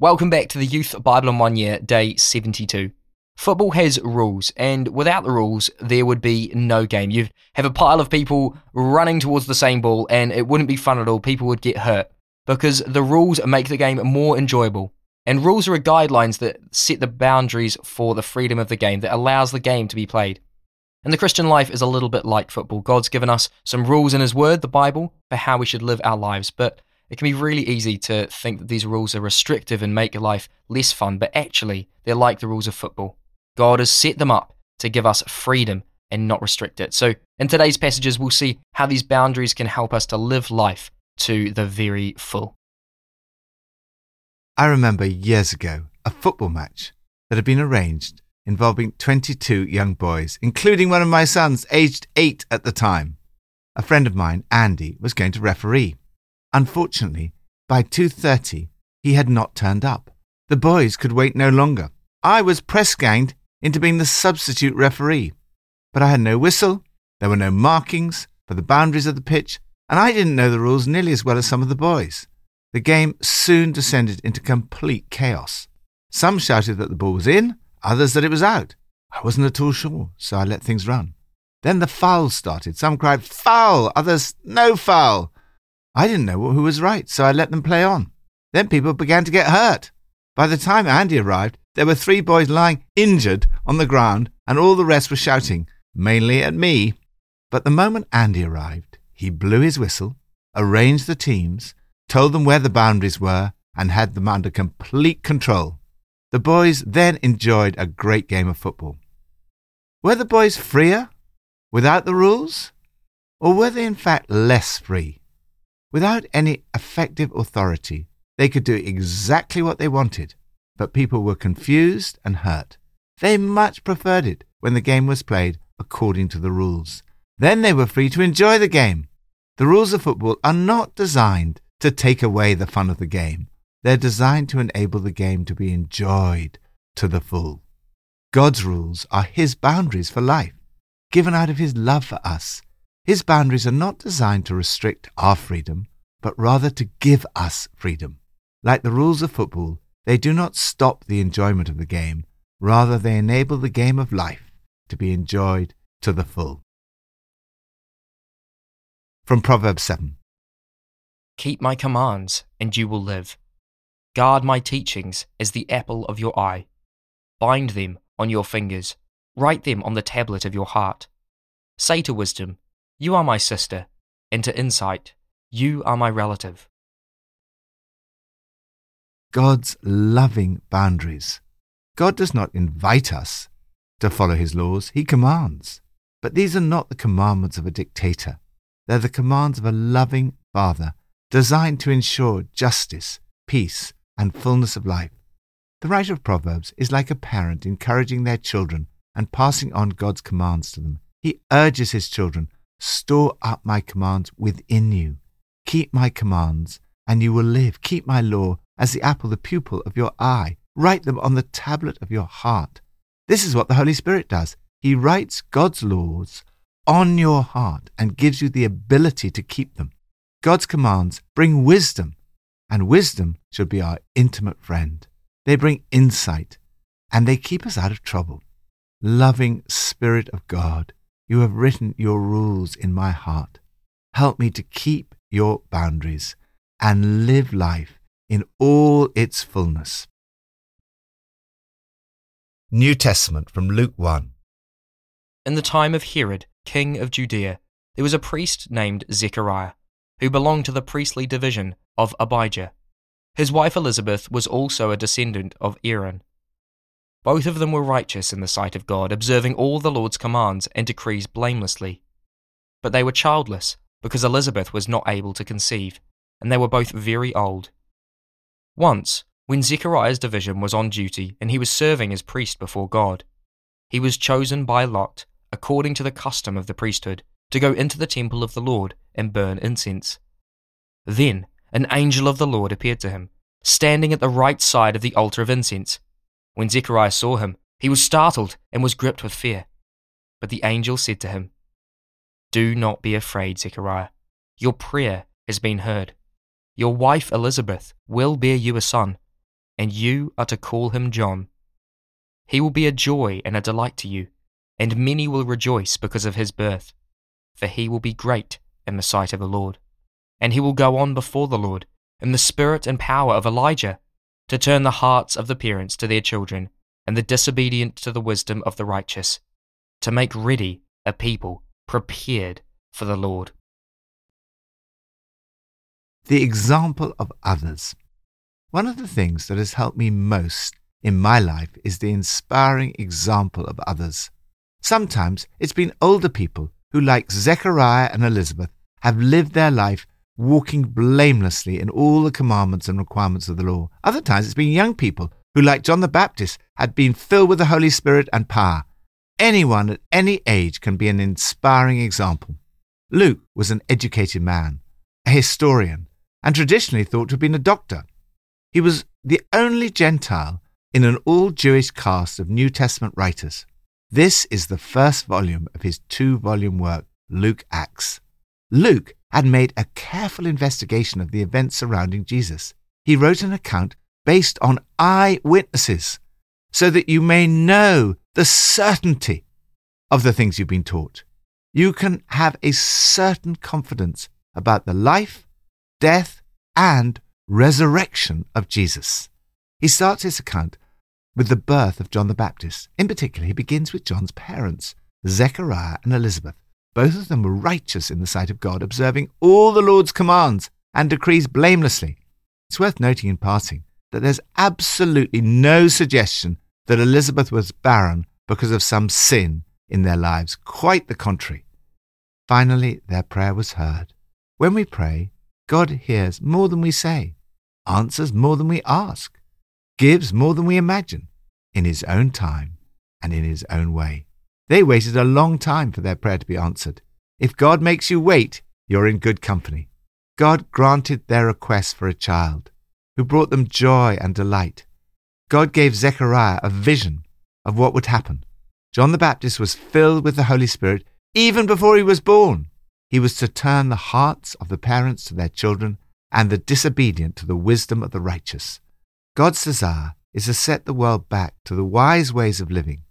Welcome back to the Youth Bible in One Year, day 72. Football has rules, and without the rules, there would be no game. You'd have a pile of people running towards the same ball, and it wouldn't be fun at all. People would get hurt because the rules make the game more enjoyable. And rules are guidelines that set the boundaries for the freedom of the game, that allows the game to be played. And the Christian life is a little bit like football. God's given us some rules in His Word, the Bible, for how we should live our lives. But it can be really easy to think that these rules are restrictive and make life less fun, but actually, they're like the rules of football. God has set them up to give us freedom and not restrict it. So, in today's passages, we'll see how these boundaries can help us to live life to the very full. I remember years ago a football match that had been arranged involving 22 young boys, including one of my sons, aged eight at the time. A friend of mine, Andy, was going to referee. Unfortunately, by 2.30, he had not turned up. The boys could wait no longer. I was press ganged into being the substitute referee. But I had no whistle, there were no markings for the boundaries of the pitch, and I didn't know the rules nearly as well as some of the boys. The game soon descended into complete chaos. Some shouted that the ball was in, others that it was out. I wasn't at all sure, so I let things run. Then the fouls started. Some cried, foul, others, no foul. I didn't know who was right, so I let them play on. Then people began to get hurt. By the time Andy arrived, there were three boys lying injured on the ground, and all the rest were shouting, mainly at me. But the moment Andy arrived, he blew his whistle, arranged the teams, told them where the boundaries were, and had them under complete control. The boys then enjoyed a great game of football. Were the boys freer without the rules? Or were they in fact less free? Without any effective authority, they could do exactly what they wanted, but people were confused and hurt. They much preferred it when the game was played according to the rules. Then they were free to enjoy the game. The rules of football are not designed to take away the fun of the game. They're designed to enable the game to be enjoyed to the full. God's rules are His boundaries for life, given out of His love for us. His boundaries are not designed to restrict our freedom, but rather to give us freedom. Like the rules of football, they do not stop the enjoyment of the game, rather, they enable the game of life to be enjoyed to the full. From Proverbs 7 Keep my commands, and you will live. Guard my teachings as the apple of your eye. Bind them on your fingers, write them on the tablet of your heart. Say to wisdom, You are my sister, into insight, You are my relative. God's loving boundaries. God does not invite us to follow his laws, he commands. But these are not the commandments of a dictator. They're the commands of a loving father designed to ensure justice, peace, and fullness of life. The writer of Proverbs is like a parent encouraging their children and passing on God's commands to them. He urges his children, Store up my commands within you. Keep my commands, and you will live. Keep my law as the apple, the pupil of your eye. Write them on the tablet of your heart. This is what the Holy Spirit does. He writes God's laws on your heart and gives you the ability to keep them. God's commands bring wisdom, and wisdom should be our intimate friend. They bring insight, and they keep us out of trouble. Loving Spirit of God, you have written your rules in my heart. Help me to keep your boundaries and live life in all its fullness. New Testament from Luke 1. In the time of Herod, king of Judea, there was a priest named Zechariah, who belonged to the priestly division of Abijah. His wife Elizabeth was also a descendant of Aaron. Both of them were righteous in the sight of God, observing all the Lord's commands and decrees blamelessly. But they were childless, because Elizabeth was not able to conceive, and they were both very old. Once, when Zechariah's division was on duty and he was serving as priest before God, he was chosen by Lot, according to the custom of the priesthood, to go into the temple of the Lord and burn incense. Then an angel of the Lord appeared to him, standing at the right side of the altar of incense. When Zechariah saw him, he was startled and was gripped with fear. But the angel said to him, Do not be afraid, Zechariah. Your prayer has been heard. Your wife Elizabeth will bear you a son, and you are to call him John. He will be a joy and a delight to you, and many will rejoice because of his birth, for he will be great in the sight of the Lord. And he will go on before the Lord in the spirit and power of Elijah, to turn the hearts of the parents to their children, and the disobedient to the wisdom of the righteous, to make ready a people prepared for the Lord. The example of others. One of the things that has helped me most in my life is the inspiring example of others. Sometimes it's been older people who, like Zechariah and Elizabeth, have lived their life walking blamelessly in all the commandments and requirements of the law. Other times it's been young people who, like John the Baptist, had been filled with the Holy Spirit and power. Anyone at any age can be an inspiring example. Luke was an educated man, a historian, and traditionally thought to have been a doctor. He was the only Gentile in an all Jewish cast of New Testament writers. This is the first volume of his two volume work, Luke Acts. Luke had made a careful investigation of the events surrounding Jesus. He wrote an account based on eyewitnesses so that you may know the certainty of the things you've been taught. You can have a certain confidence about the life, death, and resurrection of Jesus. He starts his account with the birth of John the Baptist. In particular, he begins with John's parents, Zechariah and Elizabeth. Both of them were righteous in the sight of God, observing all the Lord's commands and decrees blamelessly. It's worth noting in passing that there's absolutely no suggestion that Elizabeth was barren because of some sin in their lives. Quite the contrary. Finally, their prayer was heard. When we pray, God hears more than we say, answers more than we ask, gives more than we imagine, in His own time and in His own way. They waited a long time for their prayer to be answered. If God makes you wait, you're in good company. God granted their request for a child who brought them joy and delight. God gave Zechariah a vision of what would happen. John the Baptist was filled with the Holy Spirit even before he was born. He was to turn the hearts of the parents to their children and the disobedient to the wisdom of the righteous. God's desire is to set the world back to the wise ways of living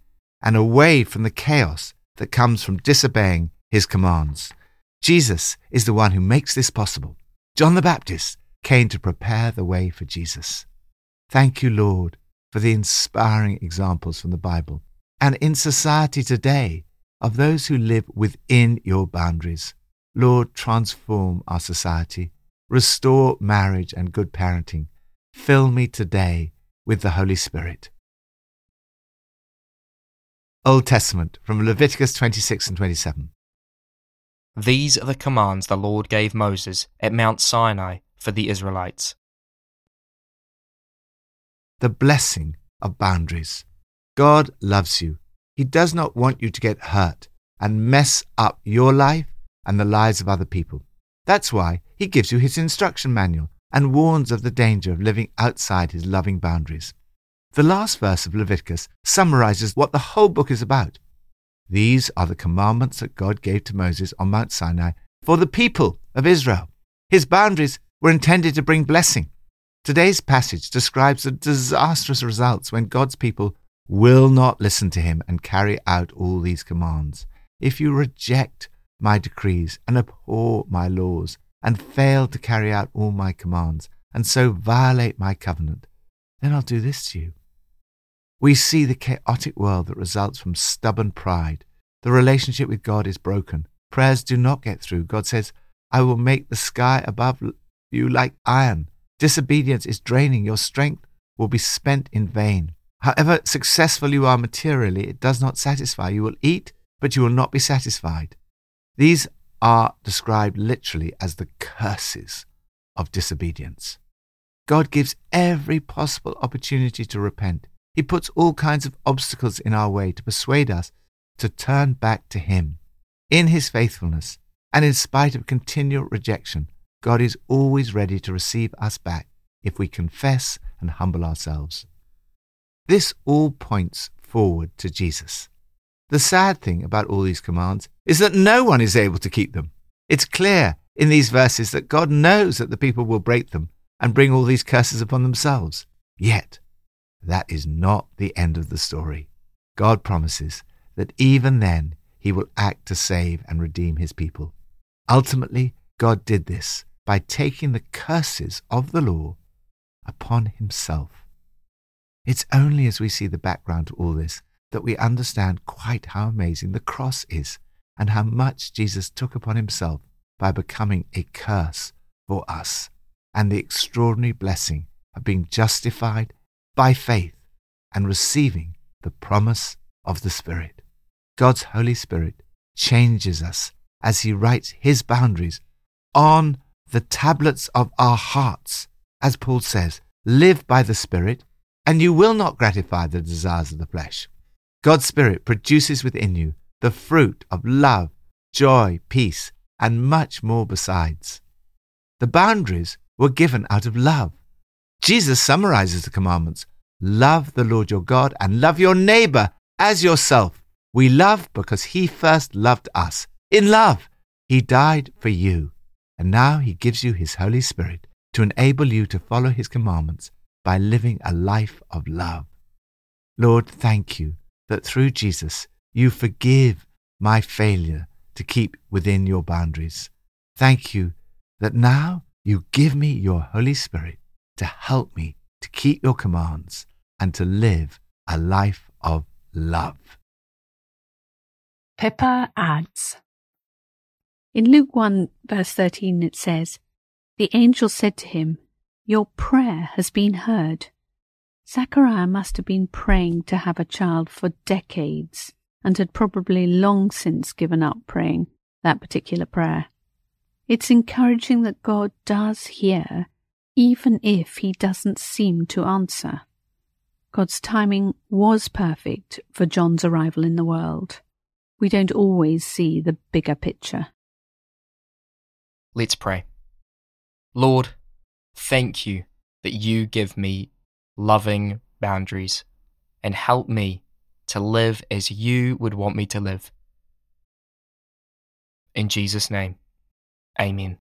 and away from the chaos that comes from disobeying his commands. Jesus is the one who makes this possible. John the Baptist came to prepare the way for Jesus. Thank you, Lord, for the inspiring examples from the Bible and in society today of those who live within your boundaries. Lord, transform our society, restore marriage and good parenting. Fill me today with the Holy Spirit. Old Testament from Leviticus 26 and 27. These are the commands the Lord gave Moses at Mount Sinai for the Israelites. The blessing of boundaries. God loves you. He does not want you to get hurt and mess up your life and the lives of other people. That's why He gives you His instruction manual and warns of the danger of living outside His loving boundaries. The last verse of Leviticus summarizes what the whole book is about. These are the commandments that God gave to Moses on Mount Sinai for the people of Israel. His boundaries were intended to bring blessing. Today's passage describes the disastrous results when God's people will not listen to him and carry out all these commands. If you reject my decrees and abhor my laws and fail to carry out all my commands and so violate my covenant, then I'll do this to you. We see the chaotic world that results from stubborn pride. The relationship with God is broken. Prayers do not get through. God says, I will make the sky above you like iron. Disobedience is draining. Your strength will be spent in vain. However successful you are materially, it does not satisfy. You will eat, but you will not be satisfied. These are described literally as the curses of disobedience. God gives every possible opportunity to repent. He puts all kinds of obstacles in our way to persuade us to turn back to Him. In His faithfulness, and in spite of continual rejection, God is always ready to receive us back if we confess and humble ourselves. This all points forward to Jesus. The sad thing about all these commands is that no one is able to keep them. It's clear in these verses that God knows that the people will break them and bring all these curses upon themselves. Yet, that is not the end of the story. God promises that even then he will act to save and redeem his people. Ultimately, God did this by taking the curses of the law upon himself. It's only as we see the background to all this that we understand quite how amazing the cross is and how much Jesus took upon himself by becoming a curse for us and the extraordinary blessing of being justified by faith and receiving the promise of the Spirit. God's Holy Spirit changes us as He writes His boundaries on the tablets of our hearts. As Paul says, live by the Spirit, and you will not gratify the desires of the flesh. God's Spirit produces within you the fruit of love, joy, peace, and much more besides. The boundaries were given out of love. Jesus summarizes the commandments love the Lord your God and love your neighbor as yourself. We love because he first loved us. In love, he died for you. And now he gives you his Holy Spirit to enable you to follow his commandments by living a life of love. Lord, thank you that through Jesus you forgive my failure to keep within your boundaries. Thank you that now you give me your Holy Spirit to help me to keep your commands and to live a life of love. Pippa adds In Luke 1, verse 13, it says, The angel said to him, Your prayer has been heard. Zechariah must have been praying to have a child for decades and had probably long since given up praying that particular prayer. It's encouraging that God does hear, even if He doesn't seem to answer. God's timing was perfect for John's arrival in the world. We don't always see the bigger picture. Let's pray. Lord, thank you that you give me loving boundaries and help me to live as you would want me to live. In Jesus' name. Amen.